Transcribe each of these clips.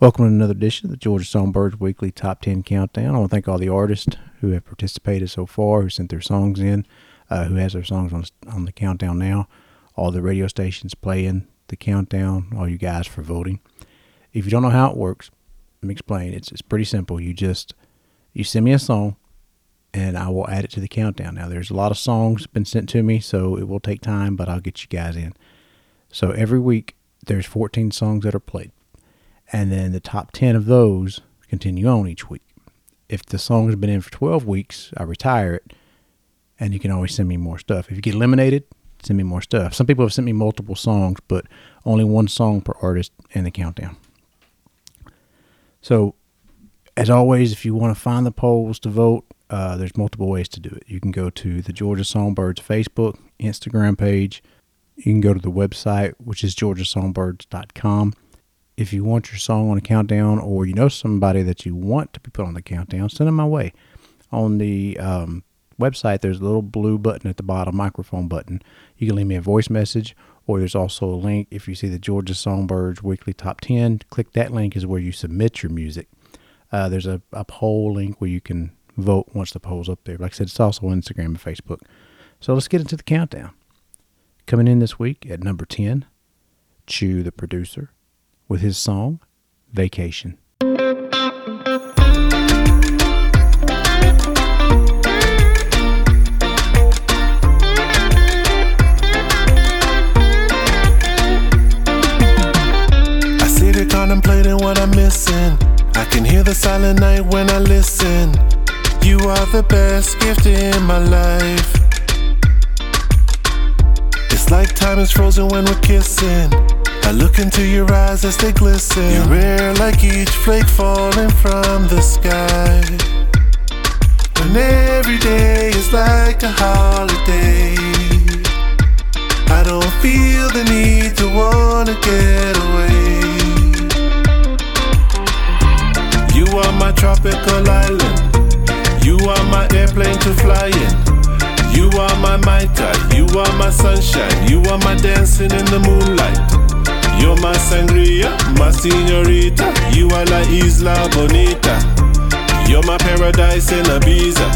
Welcome to another edition of the Georgia Songbirds Weekly Top 10 Countdown. I want to thank all the artists who have participated so far, who sent their songs in, uh, who has their songs on, on the countdown now, all the radio stations playing the countdown, all you guys for voting. If you don't know how it works, let me explain. It's, it's pretty simple. You just, you send me a song and I will add it to the countdown. Now, there's a lot of songs been sent to me, so it will take time, but I'll get you guys in. So every week, there's 14 songs that are played and then the top 10 of those continue on each week. If the song has been in for 12 weeks, I retire it, and you can always send me more stuff. If you get eliminated, send me more stuff. Some people have sent me multiple songs, but only one song per artist in the countdown. So, as always, if you want to find the polls to vote, uh, there's multiple ways to do it. You can go to the Georgia Songbirds Facebook, Instagram page. You can go to the website, which is georgiasongbirds.com if you want your song on a countdown or you know somebody that you want to be put on the countdown, send them my way. On the um, website, there's a little blue button at the bottom, microphone button. You can leave me a voice message, or there's also a link. If you see the Georgia Songbirds Weekly Top 10, click that link, is where you submit your music. Uh, there's a, a poll link where you can vote once the poll's up there. Like I said, it's also on Instagram and Facebook. So let's get into the countdown. Coming in this week at number 10, Chu the producer with his song, Vacation. Contemplating what I'm missing. I can hear the silent night when I listen. You are the best gift in my life. It's like time is frozen when we're kissing. I look into your eyes as they glisten. You're rare like each flake falling from the sky. When every day is like a holiday. I don't feel the need to wanna get away. You are my tropical island. You are my airplane to fly in. You are my Mai Tai, you are my sunshine, you are my dancing in the moonlight. You're my sangria, my senorita. You are la isla bonita. You're my paradise in Ibiza.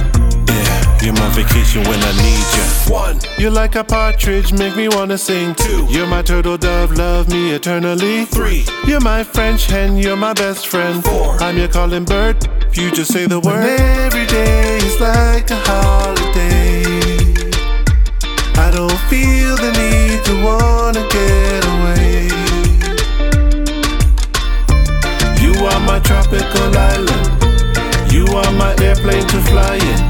Yeah, you're my vacation when I need you. One, you're like a partridge, make me wanna sing. Two, you're my turtle dove, love me eternally. Three, you're my French hen, you're my best friend. Four, I'm your calling bird. If you just say the word. When every day is like a holiday. I don't feel the need to wanna get away. My tropical island. You are my airplane to fly in.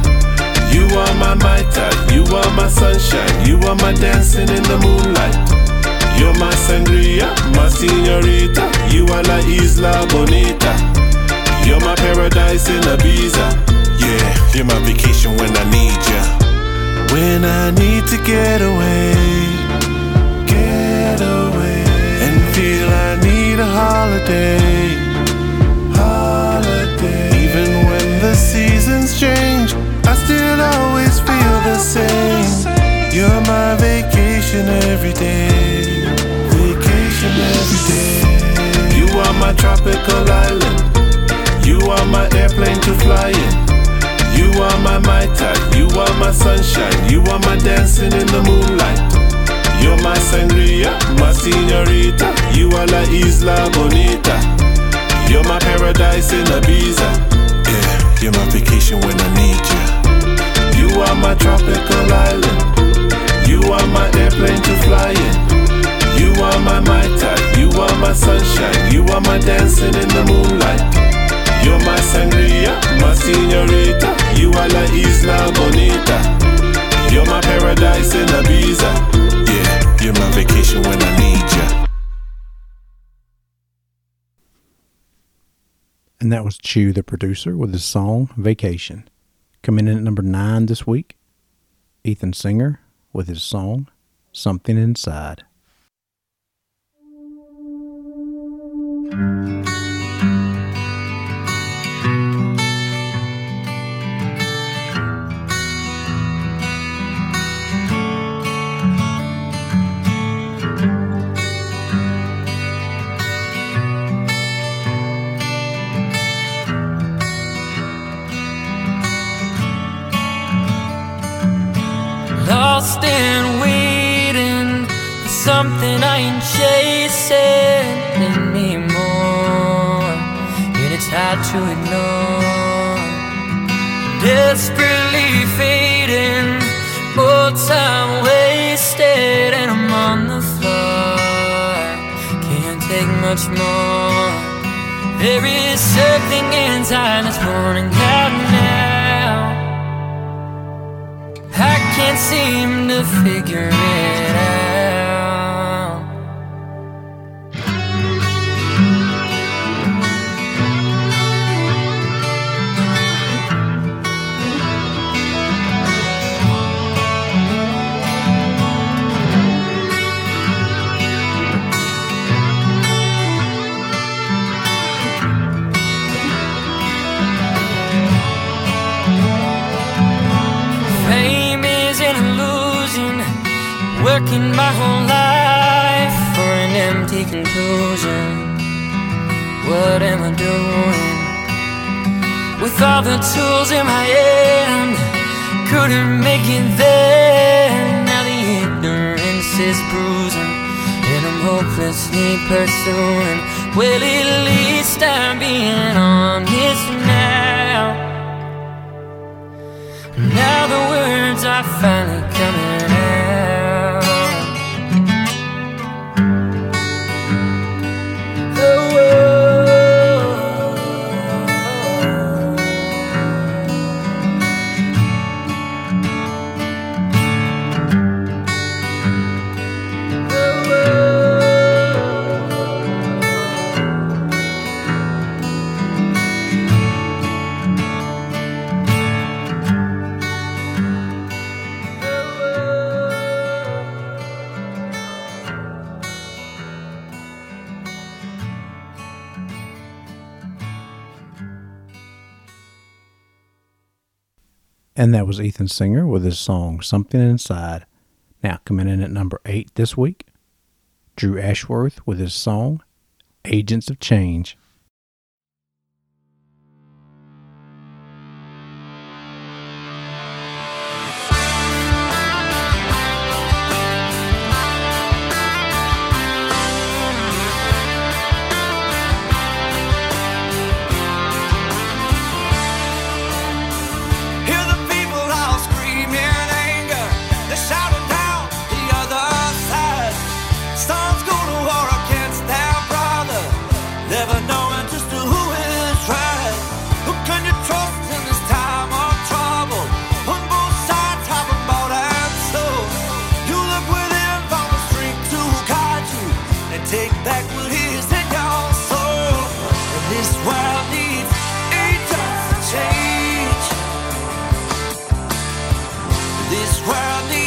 You are my Mai Tai. You are my sunshine. You are my dancing in the moonlight. You're my sangria, my senorita. You are la isla bonita. You're my paradise in Ibiza. Yeah, you're my vacation when I need ya. When I need to get away, my vacation every day. Vacation every day. You are my tropical island. You are my airplane to fly in. You are my Mai Tai. You are my sunshine. You are my dancing in the moonlight. You're my sangria, my senorita. You are la isla bonita. You're my paradise in Ibiza. Yeah, you're my vacation when I need you. You are my tropical island. You are my airplane to fly in. You are my Mai Tai. You are my sunshine. You are my dancing in the moonlight. You're my sangria, my senorita. You are la isla bonita. You're my paradise in Ibiza. Yeah, you're my vacation when I need you. And that was Chu, the producer, with his song Vacation. Coming in at number nine this week, Ethan Senger with his song Something Inside. Lost and waiting for something I ain't chasing anymore. And it's hard to ignore. Desperately fading, more time wasted, and I'm on the floor. Can't take much more. There is something inside that's pouring out can't seem to figure it conclusion. What am I doing? With all the tools in my hand, couldn't make it there. Now the ignorance is bruising, and I'm hopelessly pursuing. Well, at least I'm being honest now. Now the words are finally coming out. And that was Ethan Senger with his song Something Inside. Now, coming in at number eight this week, Drew Ashworth with his song Agents of Change. This world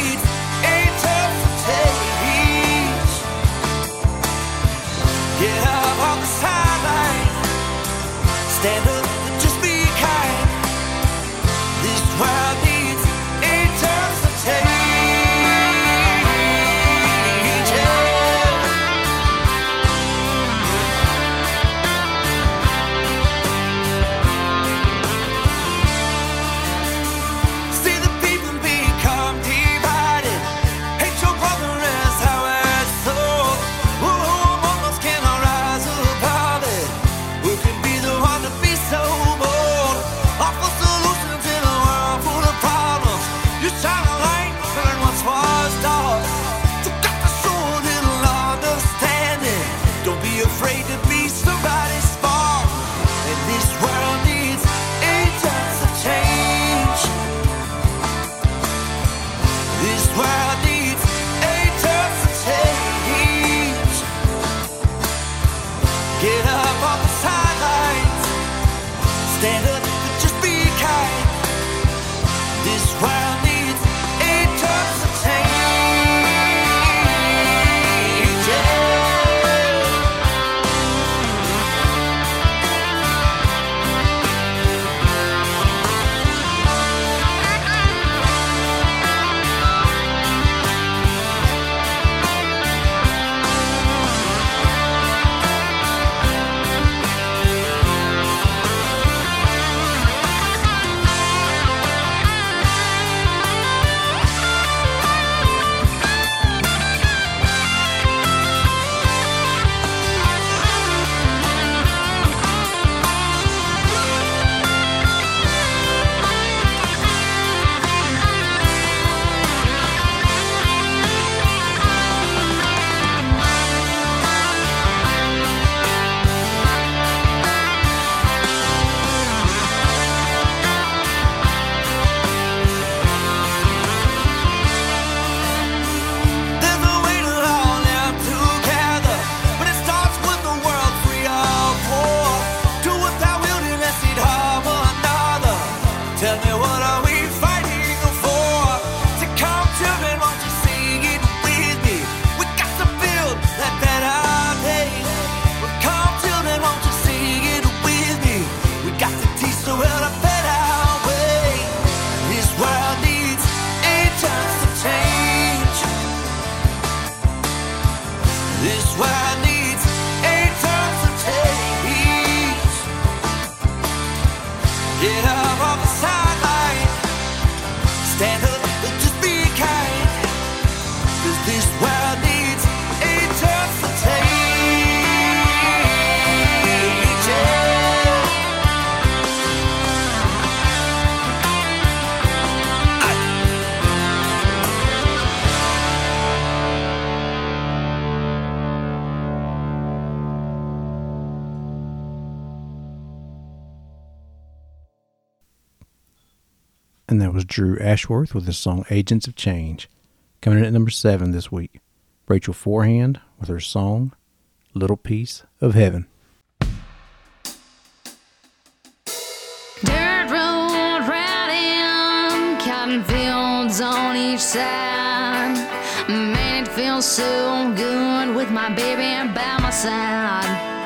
And that was Drew Ashworth with his song Agents of Change. Coming in at number seven this week, Rachel Forehand with her song Little Piece of Heaven. Dirt road right in, cotton fields on each side. Man, it feels so good with my baby by my side.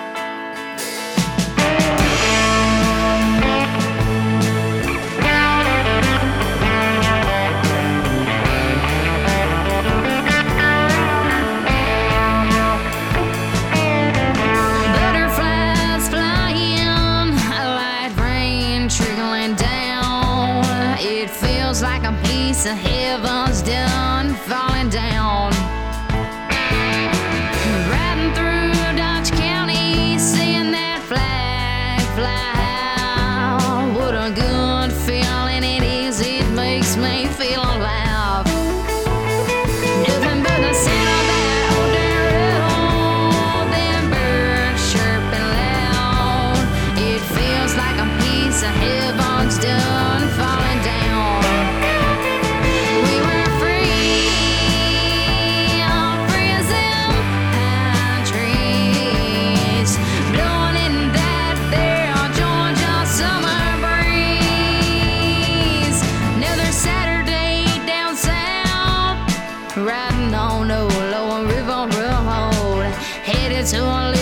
Headed to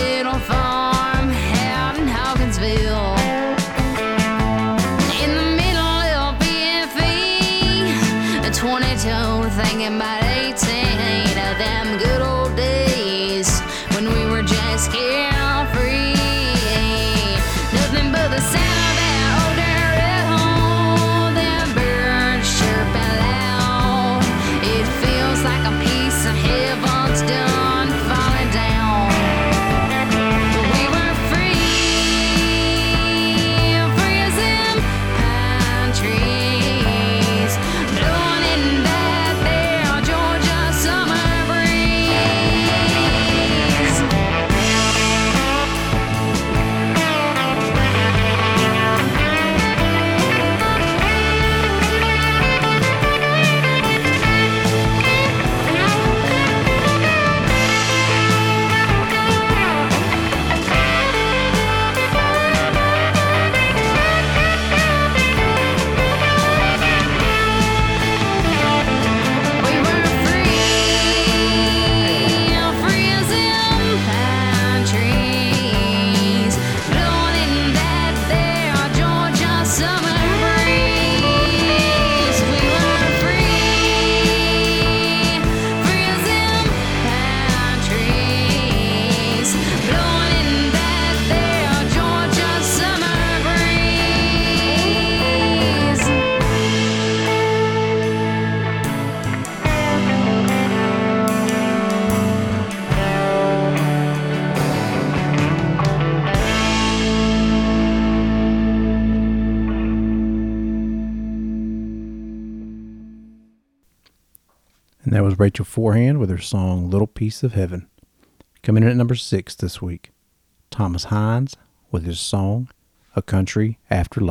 that was Rachel Forehand with her song Little Piece of Heaven. Coming in at number six this week, Thomas Hinds with his song A Country After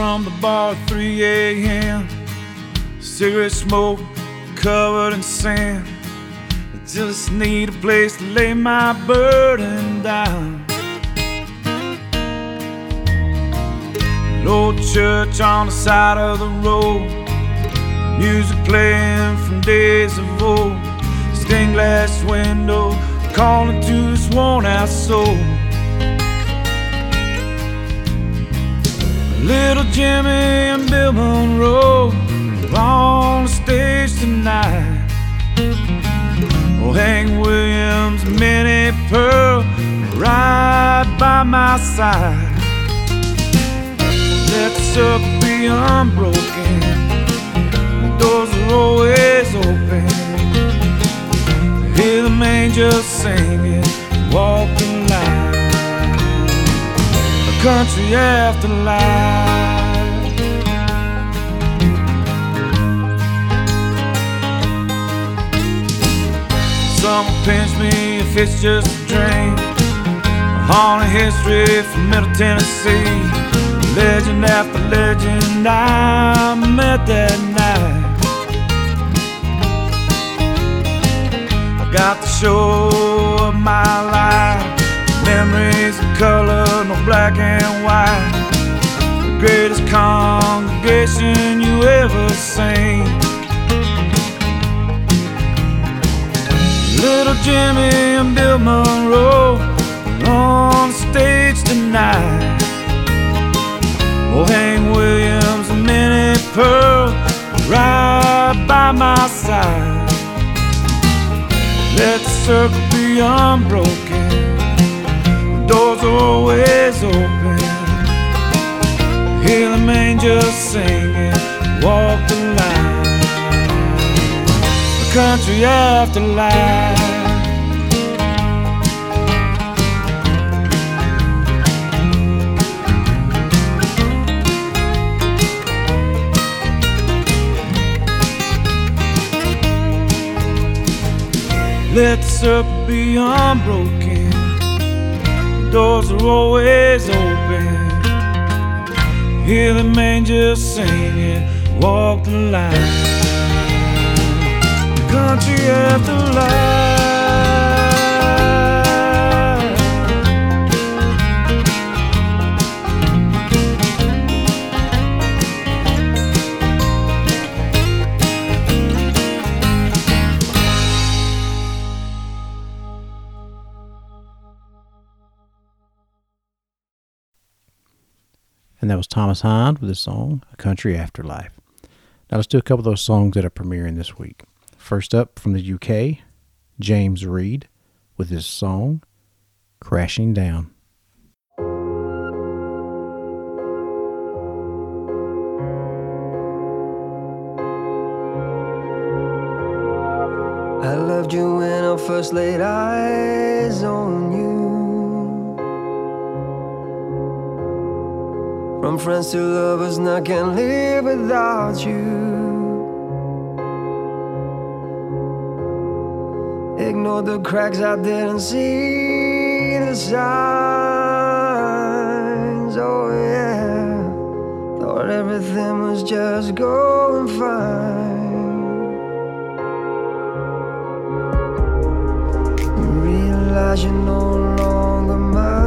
from the bar at 3 a.m. Cigarette smoke covered in sand. I just need a place to lay my burden down. An old church on the side of the road. Music playing from days of old. Stained glass window calling to this worn out soul. Little Jimmy and Bill Monroe on the stage tonight. Oh, Hank Williams, Minnie Pearl, right by my side. Let the circle be unbroken. Doors are always open. Hear the angels singing, country afterlife. Someone pinch me if it's just a dream. A haunted history from Middle Tennessee. Legend after legend I met that night. I got the show of my life. Memories of color, no black and white. The greatest congregation you ever seen. Little Jimmy and Bill Monroe on stage tonight. Oh, Hank Williams and Minnie Pearl right by my side. Let the circle be unbroken. The doors always open. Hear them angels singing, walk the line. The country afterlife. Let the circle be unbroken. The doors are always open. Hear the angels singing, walk the line. The country afterlife. That was Thomas Hind with his song, A Country Afterlife. Now let's do a couple of those songs that are premiering this week. First up from the UK, James Reid with his song, Crashing Down. I loved you when I first laid eyes on you. From friends to lovers, and I can't live without you. Ignored the cracks, I didn't see the signs. Oh, yeah. Thought everything was just going fine. realize you're no longer mine.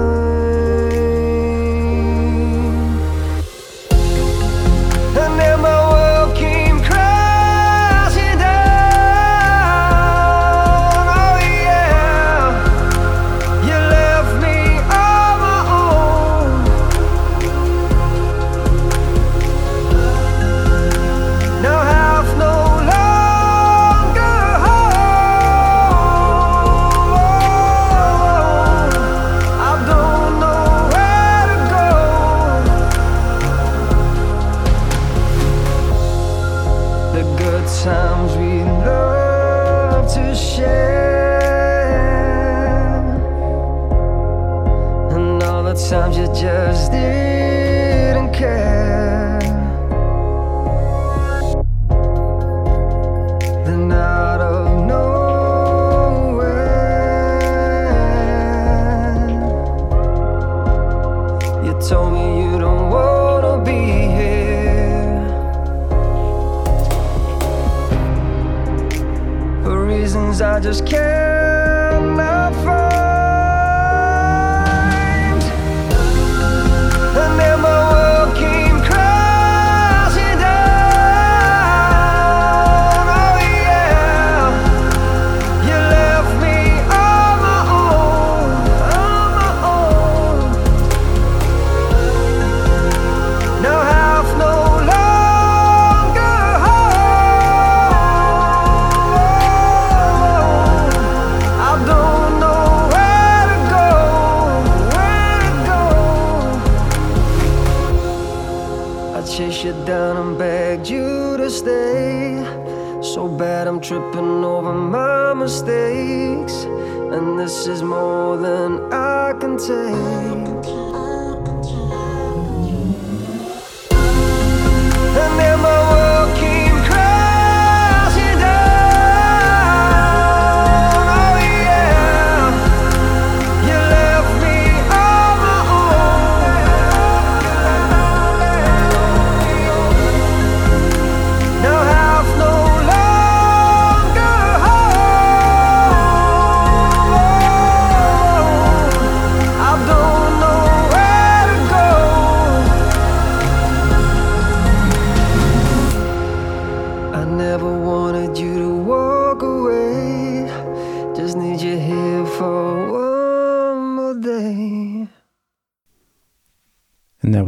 I'm tripping over my mistakes. And this is more than I can take.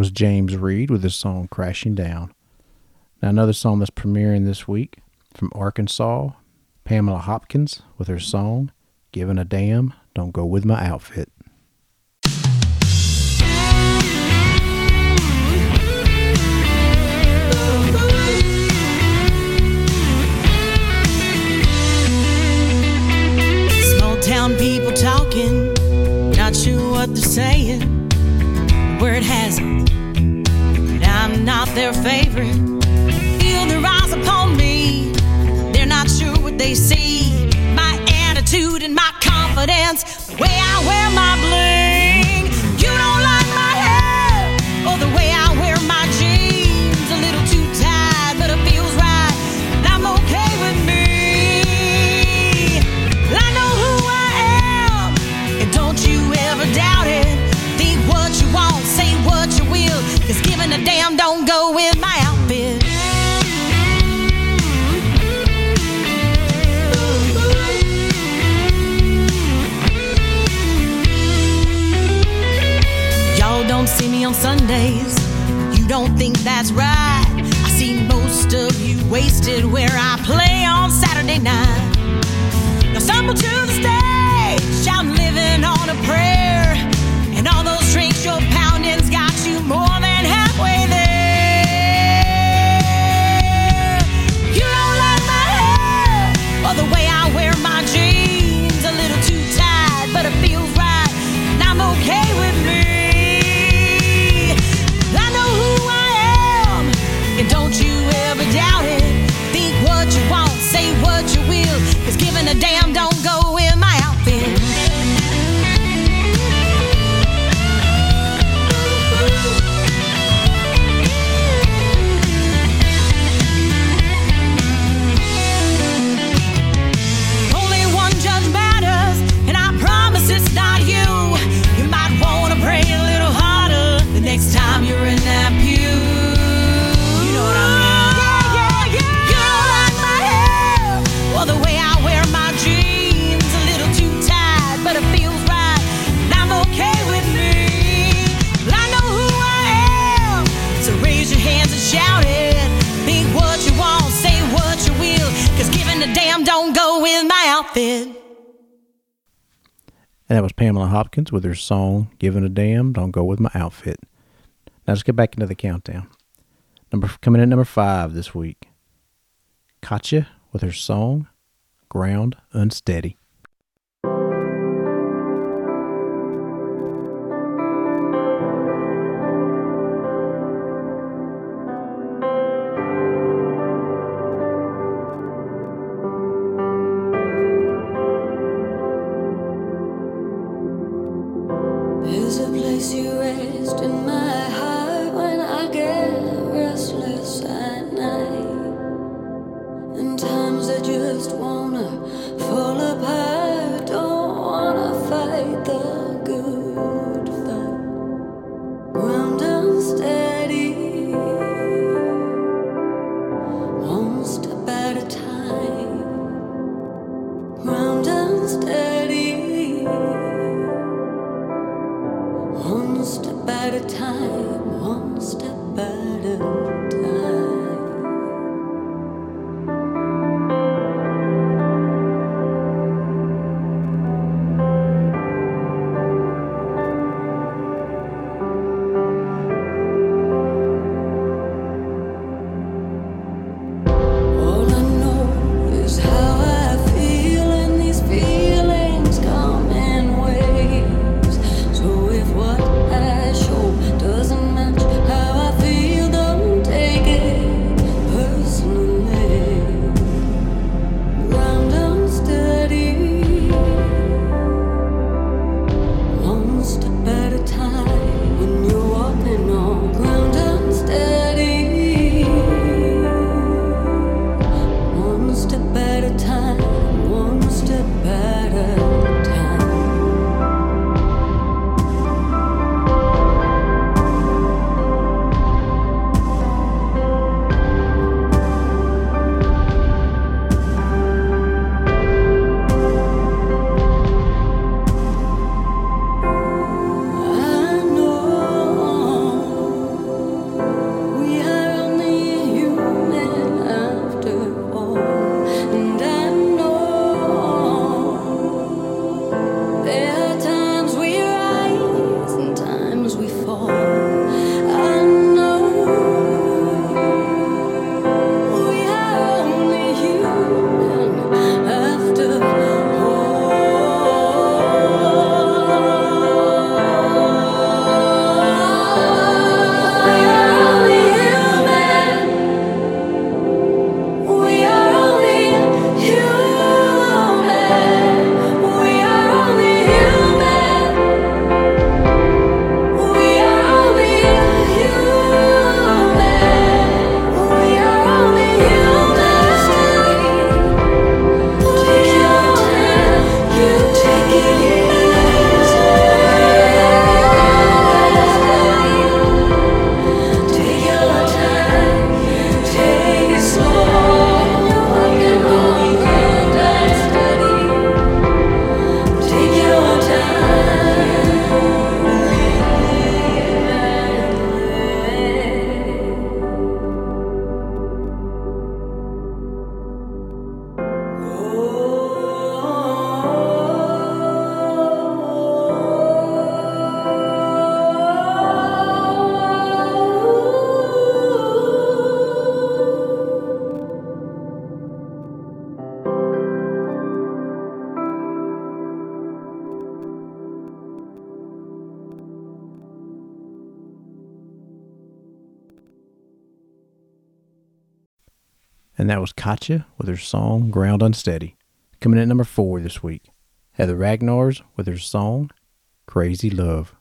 was James Reid with his song Crashing Down. Now, another song that's premiering this week from Arkansas, Pamela Hopkins with her song Giving a Damn Don't Go With My Outfit. Small town people talking, not sure what they're saying word has it that I'm not their favorite. Feel their eyes upon me, they're not sure what they see. My attitude and my confidence, the way I wear my blue. And that was Pamela Hopkins with her song, Giving a Damn, Don't Go With My Outfit. Now let's get back into the countdown. Number Coming in number five this week, KATJA with her song, Ground Unsteady. And that was KATJA with her song Ground Unsteady. Coming in at number four this week, Heather Ragnars with her song Crazy Love.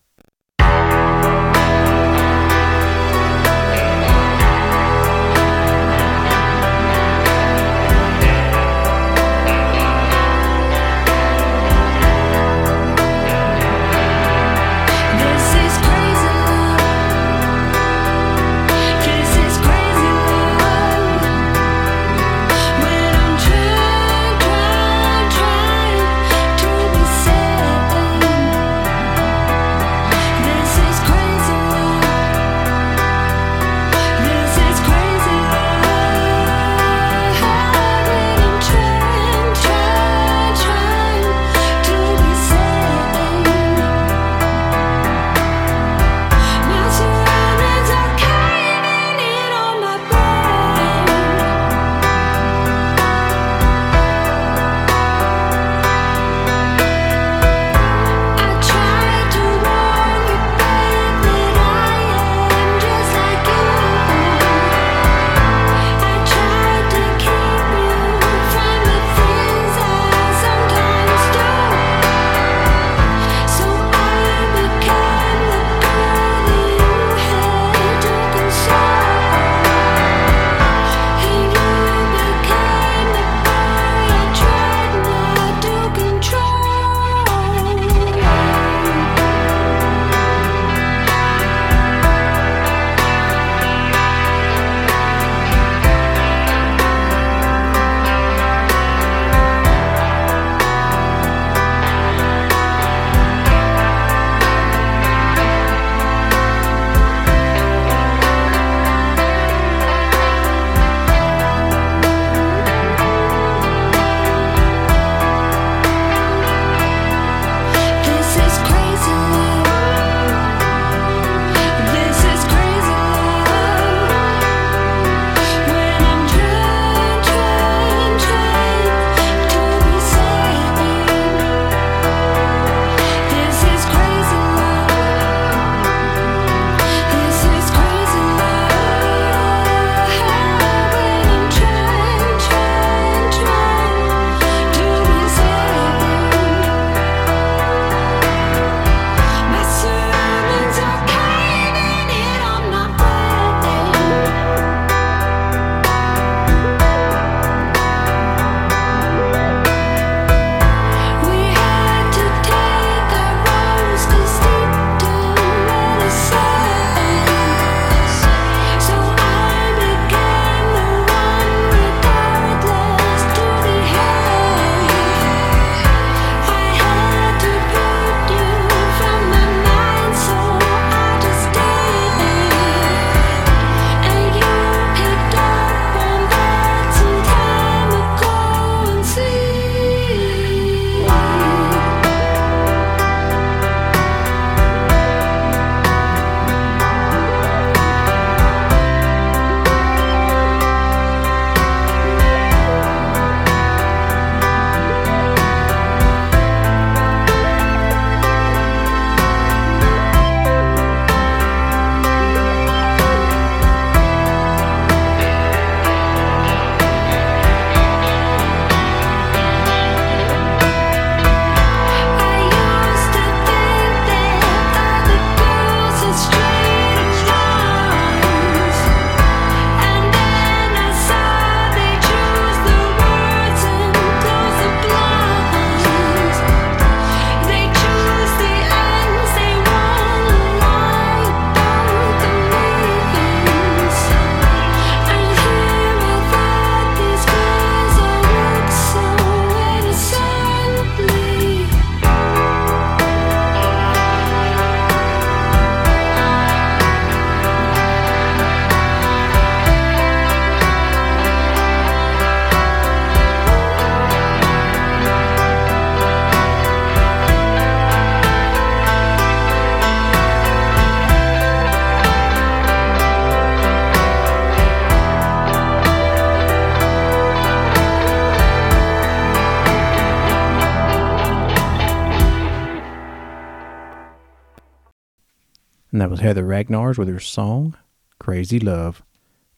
Heather Ragnars with her song Crazy Love.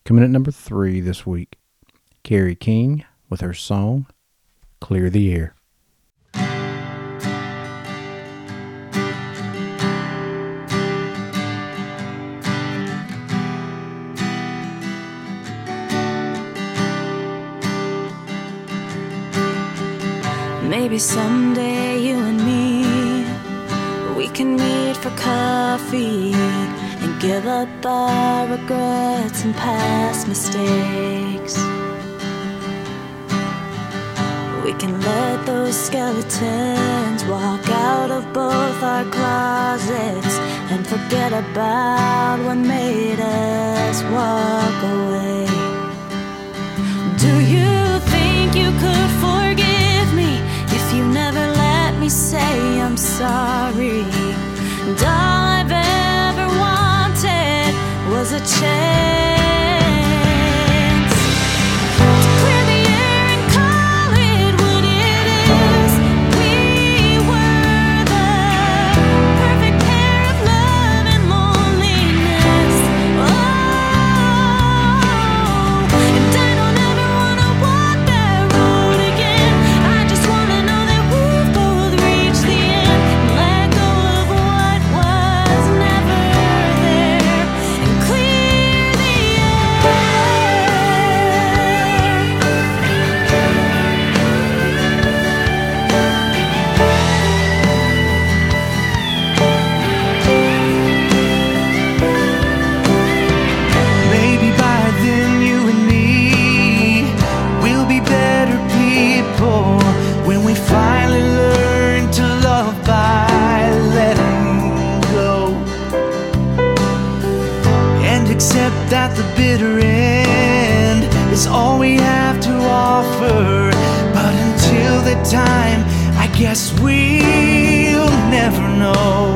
Coming at number three this week, Carrie King with her song Clear the Air. Maybe some Give up our regrets and past mistakes. We can let those skeletons walk out of both our closets and forget about what made us walk away. Do you think you could forgive me if you never let me say I'm sorry? Darling, a chance. time. I guess we'll never know.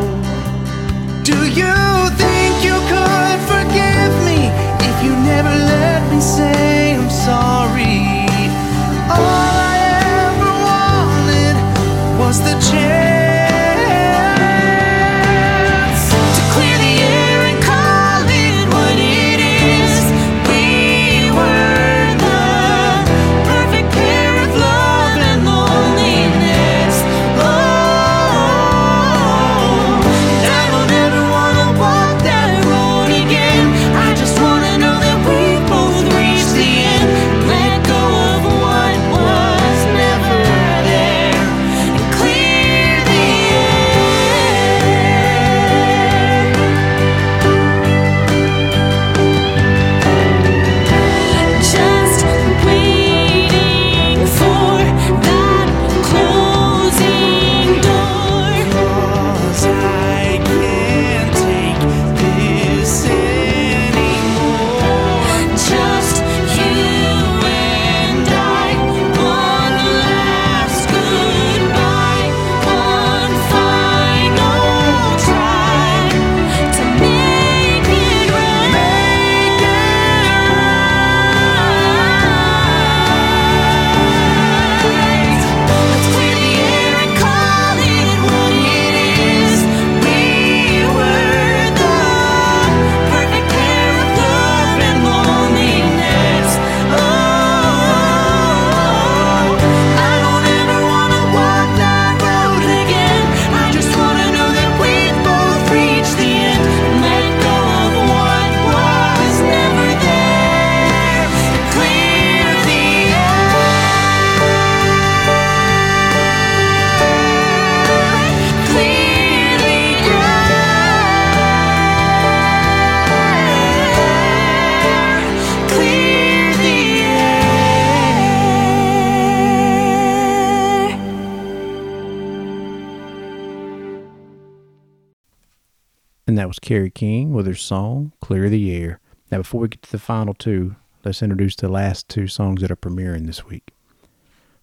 was Carrie King with her song Clear the Air. Now, before we get to the final two, let's introduce the last two songs that are premiering this week.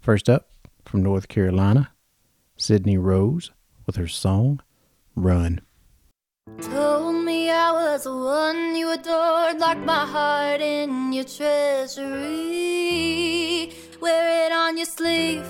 First up, from North Carolina, Sydney Rose with her song Run. Told me I was the one you adored, like my heart in your treasury. Wear it on your sleeve.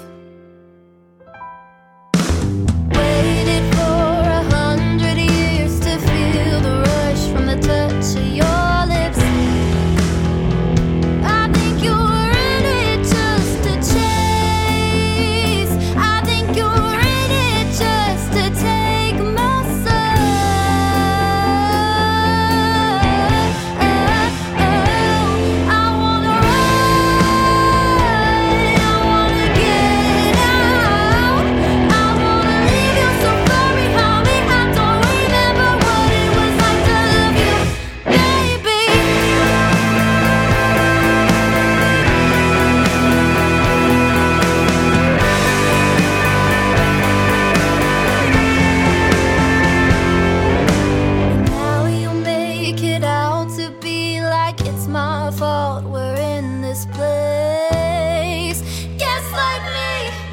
It's my fault we're in this place. Gaslight me.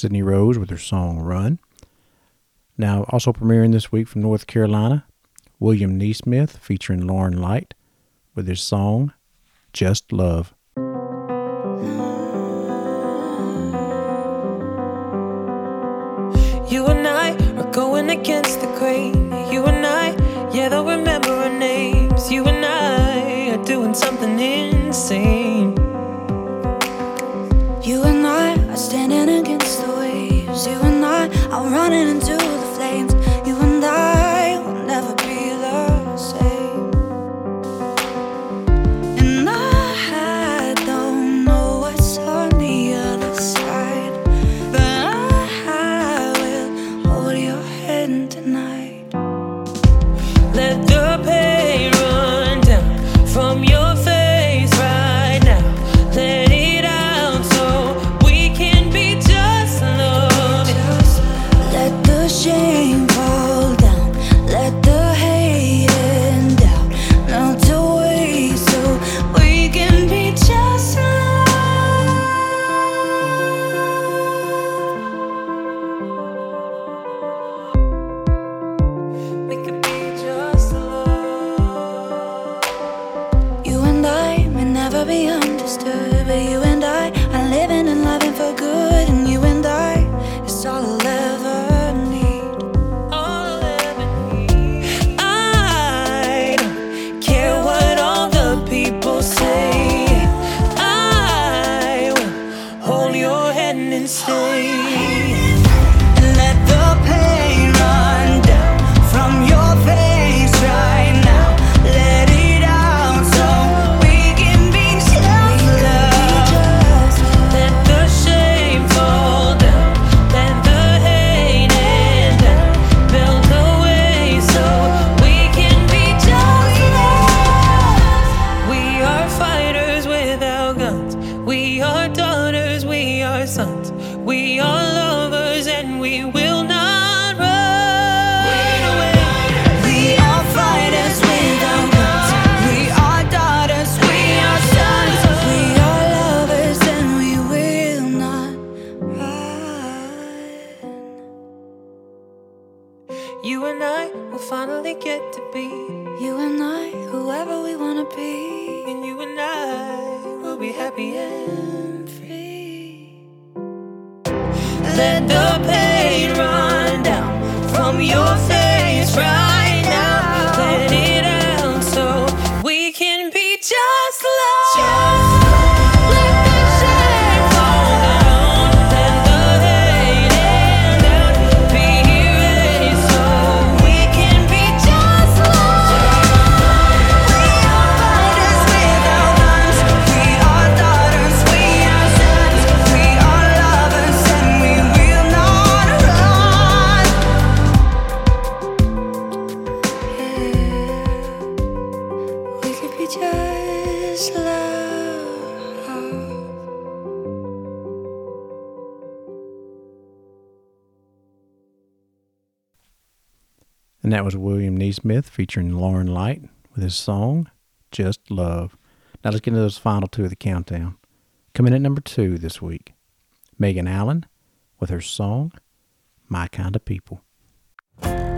Sydney Rose with her song Run. Now, also premiering this week from North Carolina, William Nesmith featuring Lauren Light with his song Just Love. You and I are going against the grain. You and I, yeah, they'll remember our names. You and I are doing something insane. I'm running into And that was William Nesmith featuring Lauren Light with his song Just Love. Now let's get into those final two of the countdown. Coming at number two this week, Meagan Allen with her song My Kind of People. Every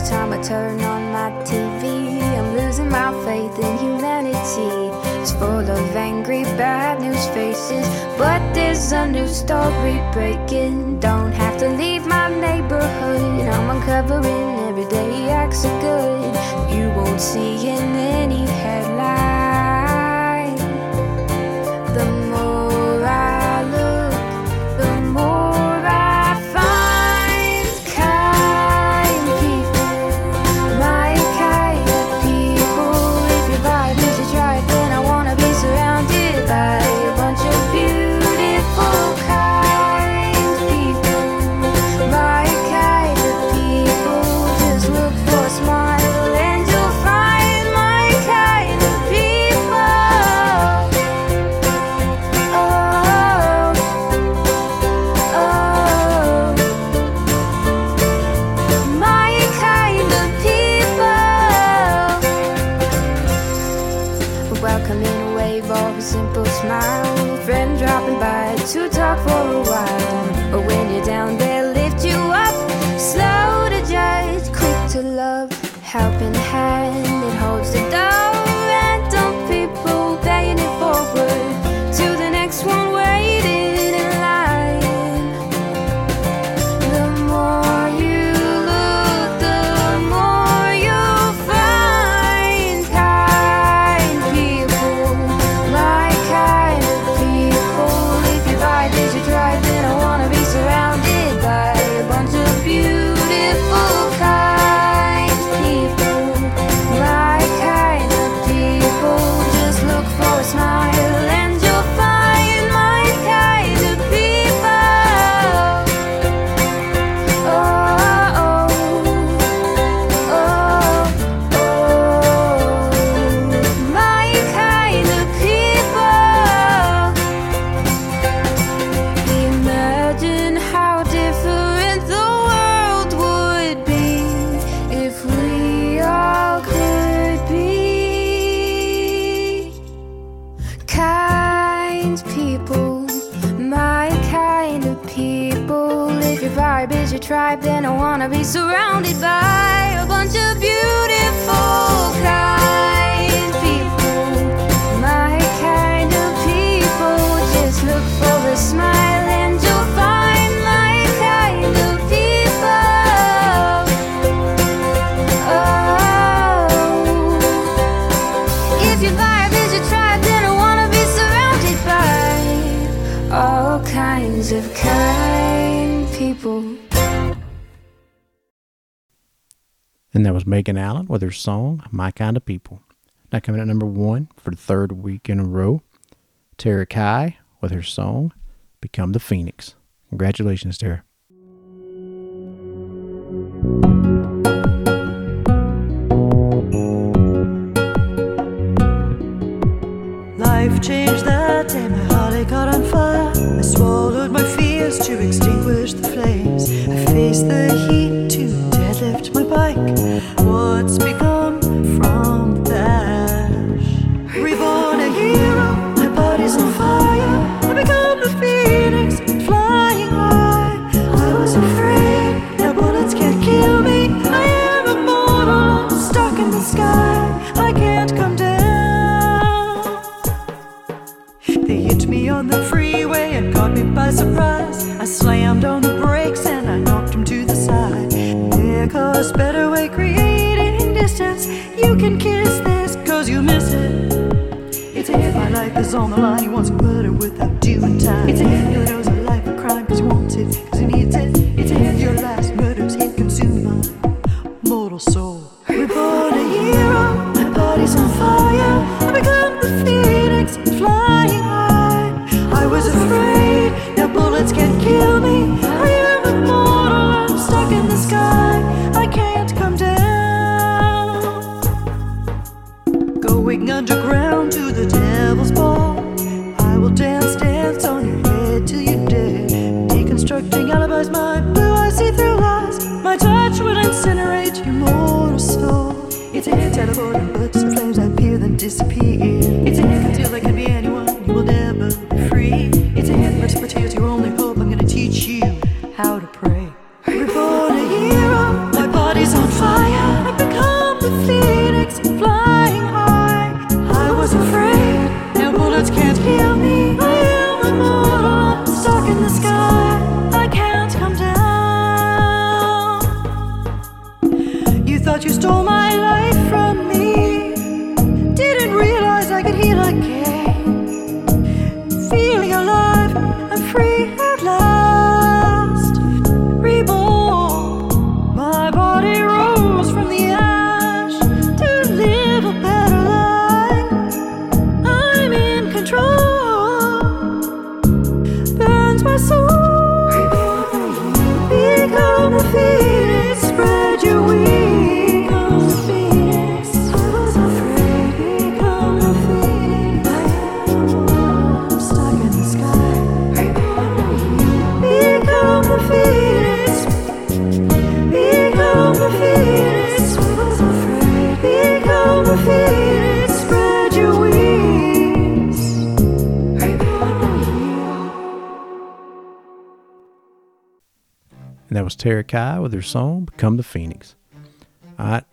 time I turn on my TV, I'm losing my faith in humanity full of angry, bad news faces. But there's a new story breaking. Don't have to leave my neighborhood. I'm uncovering everyday acts of good. You won't see in any headline. If your vibe is your tribe, then I wanna be surrounded by a bunch of beautiful, kind people, my kind of people. Just look for a smile and you'll find my kind of people. Oh. If your vibe is your tribe, then I wanna be surrounded by all kinds of kind people. And that was Meagan Allen with her song, My Kind of People. Now coming at number one for the third week in a row, Tara Kye with her song, Become the Phoenix. Congratulations, Tara. Life changed that day, my heart caught on fire. I swallowed my fears to extinguish the flames. I faced the heat to deadlift my bike. What's become from the ash? Reborn a hero, my body's on fire. I become the phoenix, flying high. I was afraid that bullets can't kill me. I am immortal, stuck in the sky. I can't come down. They hit me on the freeway and caught me by surprise. I slammed on Goes better way creating distance. You can kiss this cause you miss it. It's a hit, my life is on the line. He wants murder without doing time. It's a hit, was Tara Kye with her song, Become the Phoenix. All right.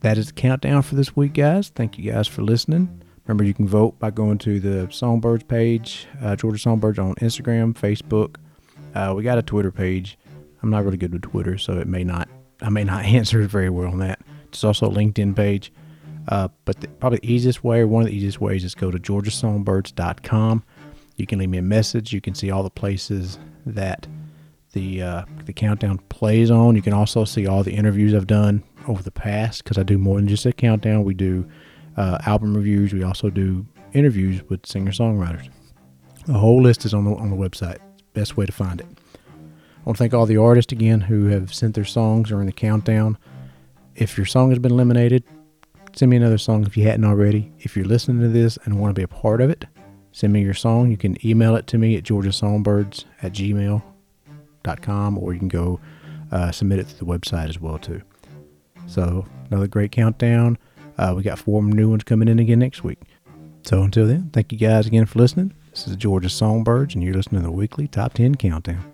that is the countdown for this week, guys. Thank you guys for listening. Remember, you can vote by going to the Songbirds page, uh, Georgia Songbirds on Instagram, Facebook. Uh, we got a Twitter page. I'm not really good with Twitter, so it may not. I may not answer very well on that. There's also a LinkedIn page. Uh, but the, probably the easiest way, or one of the easiest ways, is go to georgiasongbirds.com. You can leave me a message. You can see all the places that the uh, the countdown plays on. You can also see all the interviews I've done over the past because I do more than just a countdown. We do uh, album reviews. We also do interviews with singer songwriters. The whole list is on the on the website. Best way to find it. I want to thank all the artists again who have sent their songs or in the countdown. If your song has been eliminated, send me another song if you hadn't already. If you're listening to this and want to be a part of it, send me your song. You can email it to me at georgiasongbirds at gmail.com or you can go uh, submit it through the website as well too. So another great countdown. Uh, we got four new ones coming in again next week. So until then, thank you guys again for listening. This is Georgia Songbirds, and you're listening to the weekly Top 10 Countdown.